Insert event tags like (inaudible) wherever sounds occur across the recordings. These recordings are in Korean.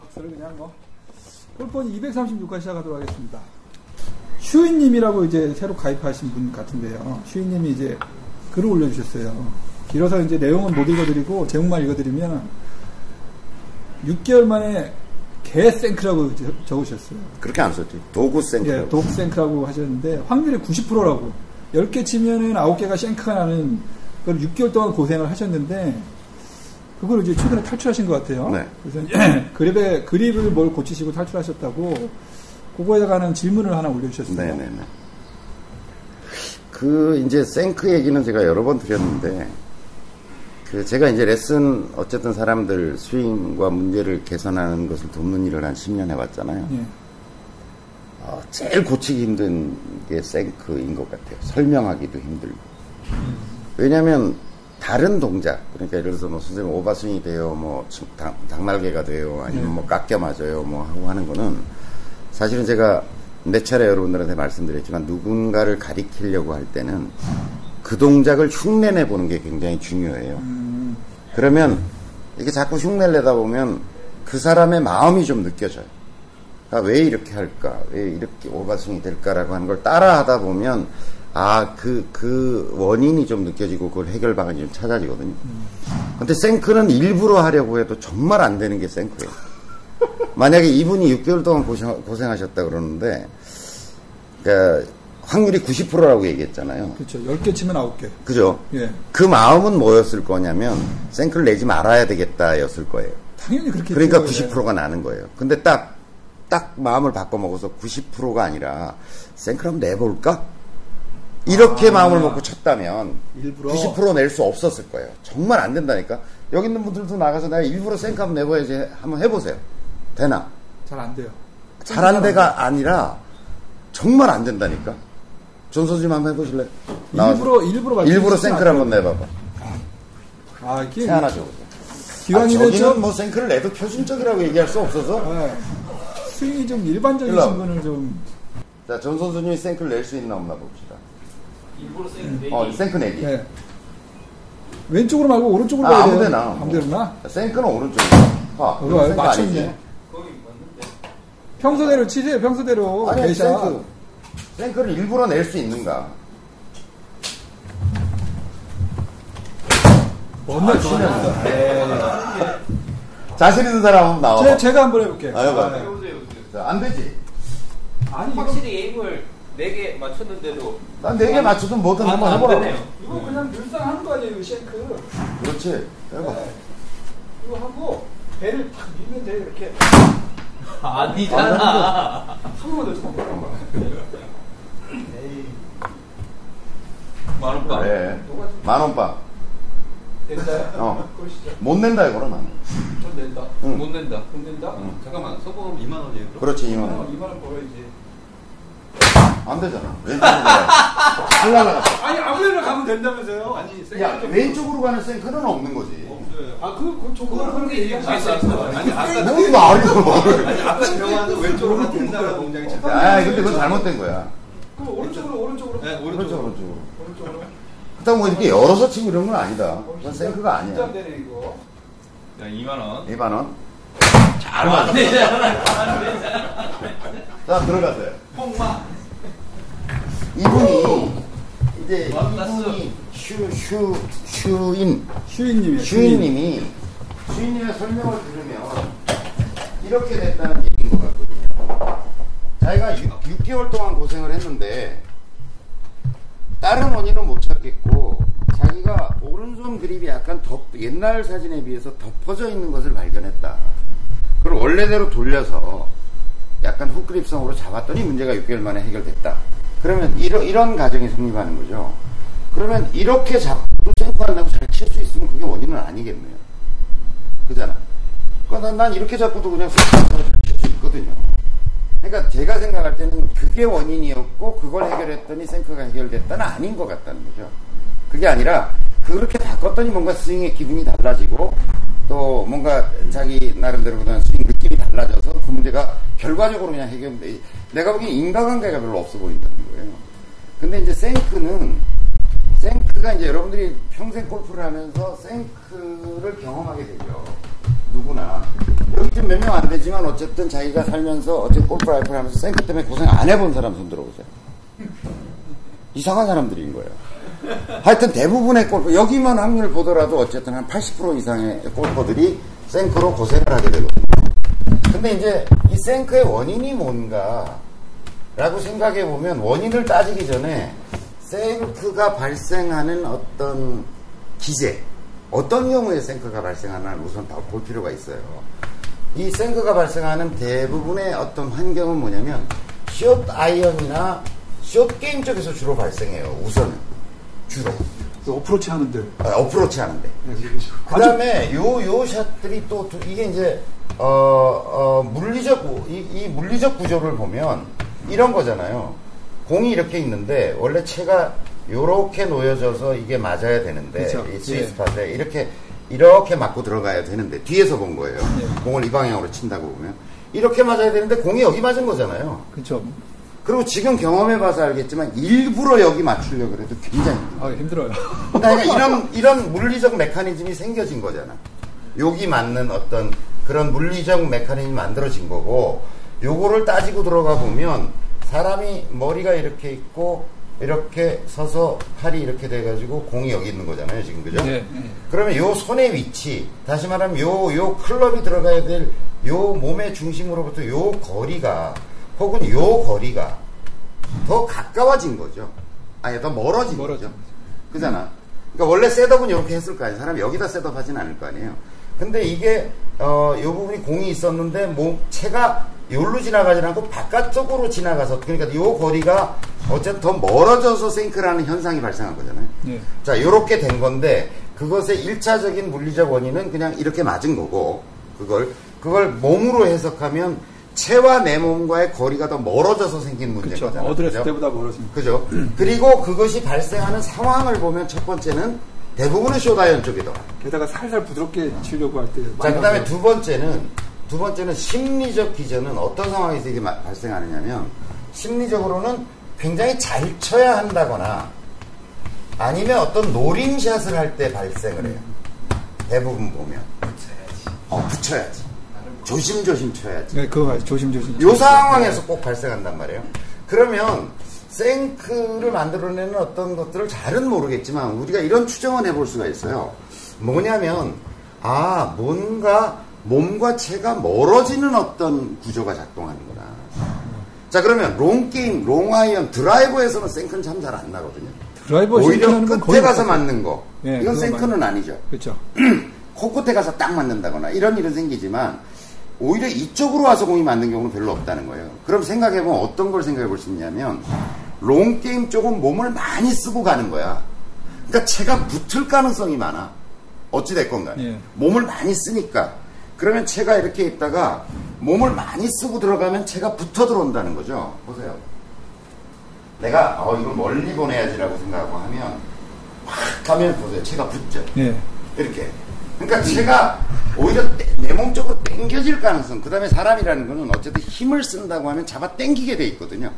박스를 그냥 뭐. 골폰이 236과 시작하도록 하겠습니다. 슈이님이라고 이제 새로 가입하신 분 같은데요. 슈이님이 이제 글을 올려주셨어요. 길어서 이제 내용은 못 읽어드리고 제목만 읽어드리면 6개월 만에 개생크라고 적으셨어요. 그렇게 안 썼지. 도구 생크. 예, 독생크라고 하셨는데 확률이 90%라고. 10개 치면은 9개가 생크가 나는 그걸 6개월 동안 고생을 하셨는데 그걸 이제 최근에 탈출하신 것 같아요. 네. 그래서 (clears throat) 그립에 그립을 뭘 고치시고 탈출하셨다고 그거에다가는 질문을 하나 올려주셨어요. 네네 네. 그 이제 생크 얘기는 제가 여러 번 드렸는데 그 제가 이제 레슨 어쨌든 사람들 스윙과 문제를 개선하는 것을 돕는 일을 한 10년 해왔잖아요. 예. 어, 제일 고치기 힘든 게 생크인 것 같아요. 설명하기도 힘들고. 왜냐하면 다른 동작, 그러니까 예를 들어서 뭐 선생님 오바스윙이 돼요, 뭐 치- 당, 당날개가 돼요, 아니면 네. 뭐 깎여 맞아요, 뭐 하고 하는 거는 사실은 제가 몇 차례 여러분들한테 말씀드렸지만 누군가를 가리키려고 할 때는 그 동작을 흉내내 보는 게 굉장히 중요해요. 음, 그러면 이게 자꾸 흉내를 내다 보면 그 사람의 마음이 좀 느껴져요. 아, 왜 이렇게 할까? 왜 이렇게 오바스윙이 될까라고 하는 걸 따라 하다 보면 아, 그, 그 원인이 좀 느껴지고 그걸 해결 방안이 좀 찾아지거든요. 근데 생크는 일부러 하려고 해도 정말 안 되는 게 생크예요. (laughs) 만약에 이분이 6개월 동안 고생, 고생하셨다 그러는데, 그러니까 확률이 90%라고 얘기했잖아요. 그렇죠. 10개 치면 9개. 그죠? 예. 그 마음은 뭐였을 거냐면 생크를 내지 말아야 되겠다 였을 거예요. 당연히 그렇게 그러니까 돼요, 예. 90%가 나는 거예요. 근데 딱, 딱 마음을 바꿔먹어서 90%가 아니라 생크를 한번 내볼까? 이렇게 아. 마음을 먹고 쳤다면 일부러? 90%낼 수 없었을 거예요. 정말 안 된다니까. 여기 있는 분들도 나가서 내가 일부러 생크 한번 내봐야지 한번 해보세요. 되나? 잘 안 돼요. 잘 안 된다가 아니라 정말 안 된다니까. 존 선수님 한번 해보실래요? 일부러 일부러 일부러 생크를 한번. 내봐봐. 아, 이게 태어나죠. 기왕이면 아, 저기는 좀 뭐 생크를 내도 표준적이라고 얘기할 수 없어서. 예. 스윙이 좀 일반적이신 일로 와. 분을 좀 자, 존 선수님이 생크를 낼 수 있나 없나 봅시다. 일부러 생 내기. 어, 생크 내기. 예. 왼쪽으로 말고 오른쪽으로 아, 가야 돼요. 아무 데나. 아무 데나. 생크는 오른쪽이야. 봐. 어, 생크 맞췄네. 아니지? 거기 맞는데. 평소대로 치세요. 평소대로. 아니. 생크. 생크를 일부러 낼 수 있는가? 뭔날 치면서. 자신 있는 사람 한번 나와. 제, 제가 한번 해볼게요. 아, 해봐. 아, 예. 자, 안 되지? 아니, 확실히 에임을 4개 맞췄는데도 난네개 맞추든 뭐든 안- 한번 해보라고. 되네요. 이거 그냥 늘상 하는 거 아니에요, 쉔크. 그렇지. 해봐. 네. 이거 하고, 배를 탁 밀면 돼, 이렇게. 아니잖아. 한 번만 더 쳐봐. 에이, 만원빵. 그래. 만원빵. 된다요? 어. 못 낸다, 이거는 나는. 전 낸다. 응. 못 낸다. 못 낸다? 응. 잠깐만, 서보험 2만 원이에요. 그럼? 그렇지, 2만 2만원. 원, 2만 원 벌어야지. 안 되잖아. 왼쪽으로 가야 잘 날라갔어. (laughs) 아니, 아무데나 가면 된다면서요? 아니, 생 야, 왼쪽으로 가는 생크는 없는 거지. 없어요. 아, 그, 그, 저, 그거 그렇게 얘기하셨어요. 아니, 아까 뭘 말이야, 아니, 아까 병원은 왼쪽으로 된다고 공장이 쳤 아, 근데 그건 잘못된 거야. 그럼 오른쪽으로, 오른쪽으로. 네, 그렇죠, 오른쪽으로. 오른쪽으로. 오른쪽으로. 그렇다고 뭐 이렇게 열어서 치고 이런 건 아니다. 그건 생크가 아니야. 진짜 되네, 이거. 자, 2만 원. 2만원. 잘 맞네. (laughs) 자, 들어가세요. 뽕마. 이분이, 이제. 이분이 슈, 슈, 슈인, 슈이님이요. 슈인님이, 슈인님의 설명을 들으면, 이렇게 됐다는 얘기인 것 같거든요. 자기가 6, 개월 동안 고생을 했는데, 다른 원인은 못 찾겠고, 자기가 오른손 그립이 약간 덮, 옛날 사진에 비해서 덮어져 있는 것을 발견했다. 그걸 원래대로 돌려서 약간 훅그립성으로 잡았더니 문제가 6개월 만에 해결됐다. 그러면 이런, 이런 가정이 성립하는 거죠. 그러면 이렇게 잡고 또 생각한다고 잘 칠 수 있으면 그게 원인은 아니겠네요. 그잖아. 그러니까 난, 난 이렇게 잡고도 그냥 생각하고 잘칠 수 있거든요. 그러니까 제가 생각할 때는 그게 원인이었고 그걸 해결했더니 생크가 해결됐다는 아닌 것 같다는 거죠. 그게 아니라 그렇게 바꿨더니 뭔가 스윙의 기분이 달라지고 또 뭔가 자기 나름대로 그냥 스윙 느낌이 달라져서 그 문제가 결과적으로 그냥 해결돼. 내가 보기엔 인과관계가 별로 없어 보인다는 거예요. 근데 이제 생크는 생크가 이제 여러분들이 평생 골프를 하면서 생크를 경험하게 되죠. 누구나 여기 좀 몇 명 안 되지만 어쨌든 자기가 살면서 어쨌든 골프 라이프를 하면서 생크 때문에 고생 안 해본 사람 손 들어보세요. 이상한 사람들인 거예요. 하여튼 대부분의 골프 여기만 확률을 보더라도 어쨌든 한 80% 이상의 골퍼들이 생크로 고생을 하게 되거든요. 근데 이제 이 생크의 원인이 뭔가 라고 생각해 보면 원인을 따지기 전에 생크가 발생하는 어떤 기제 어떤 경우에 생크가 발생하나 우선 다 볼 필요가 있어요. 이 생크가 발생하는 대부분의 어떤 환경은 뭐냐면 숏 아이언이나 숏 게임 쪽에서 주로 발생해요. 우선은 주로 그 어프로치 하는데. 아, 어프로치 하는데. 네, 그 다음에 요, 요 샷들이 또, 두- 이게 이제, 어, 어, 물리적, 구- 이, 이 물리적 구조를 보면 이런 거잖아요. 공이 이렇게 있는데, 원래 채가 요렇게 놓여져서 이게 맞아야 되는데, 그쵸. 이 예. 스위스팟에 이렇게, 이렇게 맞고 들어가야 되는데, 뒤에서 본 거예요. 예. 공을 이 방향으로 친다고 보면. 이렇게 맞아야 되는데, 공이 여기 맞은 거잖아요. 그렇죠. 그리고 지금 경험해봐서 알겠지만, 일부러 여기 맞추려고 그래도 굉장히 힘들어요. 아, 힘들어요. 그러니까 이런 이런 물리적 메커니즘이 생겨진 거잖아. 여기 맞는 어떤 그런 물리적 메커니즘이 만들어진 거고 요거를 따지고 들어가 보면 사람이 머리가 이렇게 있고 이렇게 서서 팔이 이렇게 돼가지고 공이 여기 있는 거잖아요 지금 그죠? 예, 예. 그러면 요 손의 위치 다시 말하면 요 요 클럽이 들어가야 될 요 몸의 중심으로부터 요 거리가 혹은 요 거리가 더 가까워진 거죠. 아니 더 멀어진 멀어진 거죠. 그잖아. 그러니까 원래 setup은 이렇게 했을 거 아니에요. 사람이 여기다 setup 하진 않을 거 아니에요. 근데 이게 어, 요 부분이 공이 있었는데 몸 채가 요로 지나가지 않고 바깥쪽으로 지나가서 그러니까 요 거리가 어쨌든 더 멀어져서 생크라는 현상이 발생한 거잖아요. 예. 자, 요렇게 된 건데 그것의 일차적인 물리적 원인은 그냥 이렇게 맞은 거고 그걸 그걸 몸으로 해석하면 채와 내 몸과의 거리가 더 멀어져서 생긴 문제인 그렇죠. 거잖아요. 어드레스? 때보다 멀어집니다. 그죠? 그리고 그것이 발생하는 상황을 보면 첫 번째는 대부분은 쇼다이언 쪽이더라. 게다가 살살 부드럽게 치려고 할 때. 자, 그 다음에 두 번째는, 두 번째는 심리적 기전은 어떤 상황에서 이게 마- 발생하느냐면, 심리적으로는 굉장히 잘 쳐야 한다거나, 아니면 어떤 노림샷을 할 때 발생을 해요. 대부분 보면. 어, 붙여야지. 조심조심 쳐야지. 네, 그거 가지고 조심조심. 요 상황에서 꼭 발생한단 말이에요. 그러면 생크를 만들어내는 어떤 것들을 잘은 모르겠지만 우리가 이런 추정을 해볼 수가 있어요. 뭐냐면 아 뭔가 몸과 채가 멀어지는 어떤 구조가 작동하는구나. 자 그러면 롱 게임, 롱 아이언, 드라이버에서는 생크는 참 잘 안 나거든요. 드라이버 오히려 끝에 가서. 맞는 거. 예, 이건 생크는 아니죠. 그렇죠. (clears throat) 코끝에 가서 딱 맞는다거나 이런 일은 생기지만 오히려 이쪽으로 와서 공이 맞는 경우는 별로 없다는 거예요. 그럼 생각해보면 어떤 걸 생각해 볼 수 있냐면 롱게임 쪽은 몸을 많이 쓰고 가는 거야. 그러니까 채가 붙을 가능성이 많아. 어찌됐건 간에. 예. 몸을 많이 쓰니까. 그러면 채가 이렇게 있다가 몸을 많이 쓰고 들어가면 채가 붙어 들어온다는 거죠. 보세요. 내가 어 이걸 멀리 보내야지라고 생각하고 하면 막 가면 보세요. 채가 붙죠. 예. 이렇게. 그러니까 제가 오히려 쪽으로 당겨질 가능성. 그 다음에 사람이라는 거는 어쨌든 힘을 쓴다고 하면 잡아 당기게 돼 있거든요.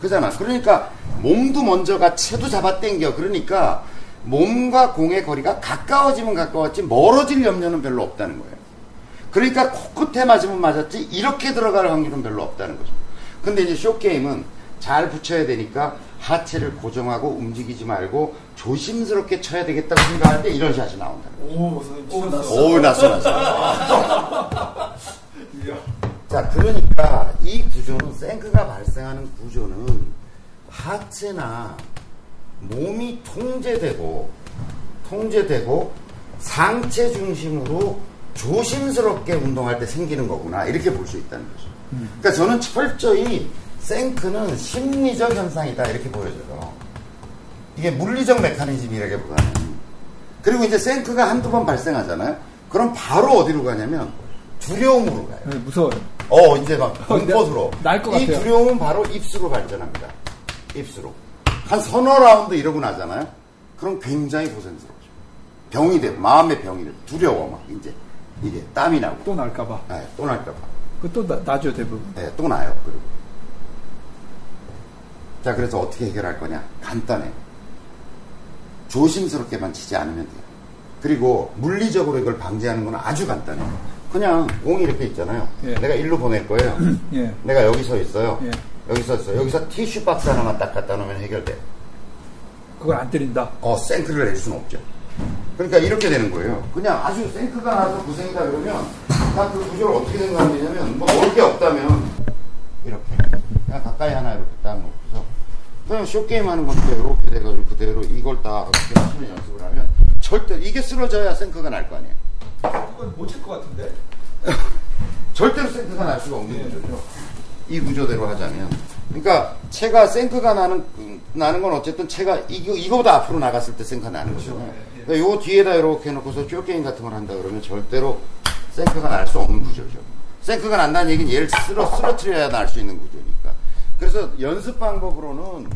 그잖아. 그러니까 몸도 먼저가 채도 잡아 당겨. 그러니까 몸과 공의 거리가 가까워지면 가까웠지 멀어질 염려는 별로 없다는 거예요. 그러니까 코끝에 맞으면 맞았지 이렇게 들어갈 확률은 별로 없다는 거죠. 근데 이제 쇼게임은 잘 붙여야 되니까 하체를 고정하고 움직이지 말고 조심스럽게 쳐야 되겠다고 생각할 때 이런 샷이 나온다. 오, 오, 났어, 났어. (laughs) 자, 그러니까 이 구조는, 생크가 발생하는 구조는 하체나 몸이 통제되고, 통제되고 상체 중심으로 조심스럽게 운동할 때 생기는 거구나. 이렇게 볼 수 있다는 거죠. 그러니까 저는 철저히 생크는 심리적 현상이다. 이렇게 보여져요. 이게 물리적 메커니즘이라기보다는. 그리고 이제 생크가 한두 번 발생하잖아요. 그럼 바로 어디로 가냐면 두려움으로 가요. 네, 무서워요. 어, 이제 막 공포스러워. 날것 이 같아요. 두려움은 바로 입수로 발전합니다. 입수로. 한 서너 라운드 이러고 나잖아요. 그럼 굉장히 고생스러워요. 병이 돼. 마음의 병이 돼. 두려워, 막, 이제. 이게 땀이 나고. 또 날까봐. 네, 또 날까봐. 그또 나죠, 대부분. 네, 또 나요. 그리고. 자, 그래서 어떻게 해결할 거냐? 간단해. 조심스럽게만 치지 않으면 돼요. 그리고 물리적으로 이걸 방지하는 건 아주 간단해요. 그냥 공이 이렇게 있잖아요. 예. 내가 일로 보낼 거예요. (clears throat) 예. 내가 여기 서 있어요. 예. 여기 서 있어. 여기서 티슈 박스 하나만 딱 갖다 놓으면 해결돼. 그걸 안 때린다. 어, 생크를 낼 수는 없죠. 그러니까 이렇게 되는 거예요. 그냥 아주 생크가 나서 고생이다 그러면 다그 구조를 어떻게 생각하면 되냐면 뭐 먹을 게 없다면 이렇게 그냥 가까이 하나 이렇게 딱 놓고서 그냥 쇼게임 하는 건데 이렇게 돼가지고 그대로 이걸 딱 이렇게 하시면 연습을 하면 절대 이게 쓰러져야 생크가 날 거 아니에요. 그건 못칠것 같은데. (laughs) 절대로 생크가 날 수가 없는 구조죠. 이 구조대로 하자면. 그러니까 채가 생크가 나는 나는 건 어쨌든 채가 이거 이거보다 앞으로 나갔을 때 생크가 나는 거잖아요. 그러니까 요 뒤에다 이렇게 놓고서 쇼게임 같은 걸 한다 그러면 절대로 생크가 날 수 없는 구조죠. 생크가 난다는 얘기는 얘를 쓰러 쓰러뜨려야 날 수 있는 구조니까. 그래서 연습 방법으로는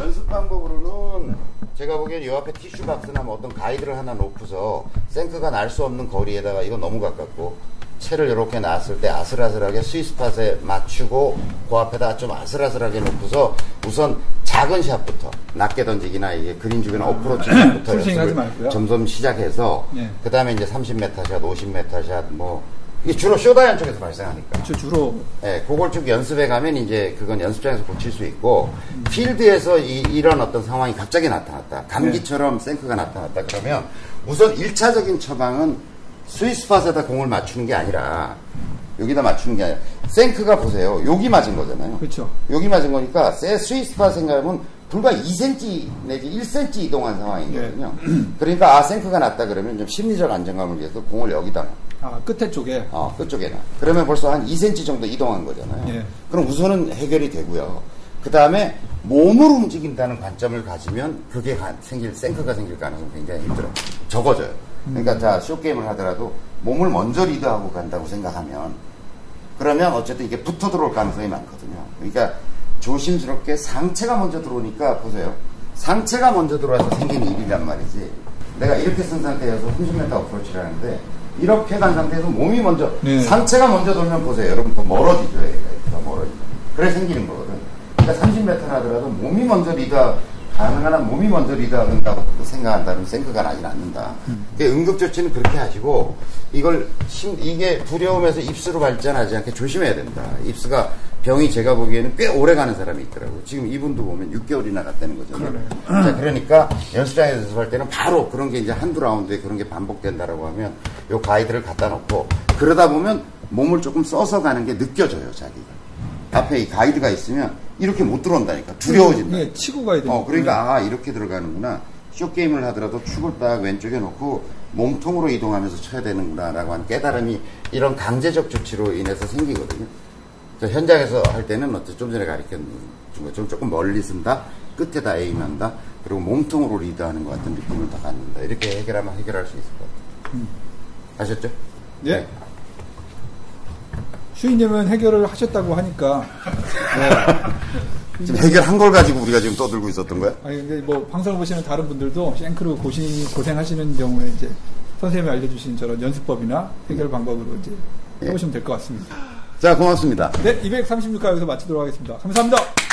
연습 방법으로는 제가 보기엔 요 앞에 티슈 박스나 뭐 어떤 가이드를 하나 놓고서 생크가 날 수 없는 거리에다가 이거 너무 가깝고 채를 이렇게 놨을 때 아슬아슬하게 스위스팟에 맞추고 그 앞에다 좀 아슬아슬하게 놓고서 우선 작은 샷부터 낮게 던지기나 이게 그린 주변 어프로치 샷부터 연습을 말고요. 점점 시작해서 예. 그 다음에 이제 30m 샷, 50m 샷, 뭐 이게 주로 쇼다이언 쪽에서 발생하니까. 주, 주로 예, 그걸 쭉 연습해 가면 이제 그건 연습장에서 고칠 수 있고 필드에서 이, 런 어떤 상황이 갑자기 나타났다. 감기처럼 생크가 나타났다. 그러면 우선 1차적인 처방은 스위스팟에다 공을 맞추는 게 아니라 여기다 맞추는 게 아니라 생크가 보세요. 여기 맞은 거잖아요. 그렇죠. 여기 맞은 거니까 세 스위스팟 생각하면 불과 2cm 내지 1cm 이동한 상황이거든요. 그러니까 아 생크가 났다 그러면 좀 심리적 안정감을 위해서 공을 여기다 놔. 아, 끝에 쪽에 어, 끝쪽에나. 그러면 벌써 한 2cm 정도 이동한 거잖아요. 예. 그럼 우선은 해결이 되고요. 그 다음에 몸을 움직인다는 관점을 가지면 그게 가- 생길, 생크가 생길 가능성이 굉장히 힘들어요. 적어져요. 그러니까 자, 쇼게임을 하더라도 몸을 먼저 리드하고 간다고 생각하면 그러면 어쨌든 이게 붙어 들어올 가능성이 많거든요. 그러니까 조심스럽게 상체가 먼저 들어오니까 보세요. 상체가 먼저 들어와서 생긴 일이란 말이지. 내가 이렇게 쓴 상태에서 30m 어프로치를 하는데 이렇게 간 상태에서 몸이 먼저 네. 상체가 먼저 돌면 보세요. 여러분 더 멀어지죠. 얘가. 더 멀어지죠. 그래 생기는 거거든. 그러니까 30m 하더라도 몸이 먼저 리드 가능한 한 몸이 먼저 리드한다고 생각한다면 생각가 나진 않는다. 그러니까 응급조치는 그렇게 하시고 이걸 심- 이게 두려움에서 입수로 발전하지 않게 조심해야 된다. 입수가 병이 제가 보기에는 꽤 오래 가는 사람이 있더라고요. 지금 이분도 보면 6개월이나 갔다는 거잖아요. 자, 그러니까 연습장에서 연습할 때는 바로 그런 게 이제 한두 라운드에 그런 게 반복된다라고 하면 요 가이드를 갖다 놓고 그러다 보면 몸을 조금 써서 가는 게 느껴져요, 자기가. 앞에 이 가이드가 있으면 이렇게 못 들어온다니까. 두려워진다. 예, 치고 가야 돼요. 어, 그러니까 아 이렇게 들어가는구나. 쇼 게임을 하더라도 축을 딱 왼쪽에 놓고 몸통으로 이동하면서 쳐야 되는구나라고 하는 깨달음이 이런 강제적 조치로 인해서 생기거든요. 현장에서 할 때는 어째 좀 전에 가르쳤던 좀 조금 멀리 쓴다, 끝에다 에임한다, 그리고 몸통으로 리드하는 것 같은 느낌을 다 갖는다. 이렇게 해결하면 해결할 수 있을 것 같아요. 아셨죠? 예. 네. 슈이님은 해결을 하셨다고 하니까 지금 해결한 걸 가지고 우리가 지금 떠들고 있었던 거야? 아니 근데 뭐 방송을 보시는 다른 분들도 싱크로 고생 고생하시는 경우에 이제 선생님이 알려주신 저런 연습법이나 해결 방법으로 이제 예. 해보시면 될 것 같습니다. 자, 고맙습니다. 네, 236화 여기서 마치도록 하겠습니다. 감사합니다.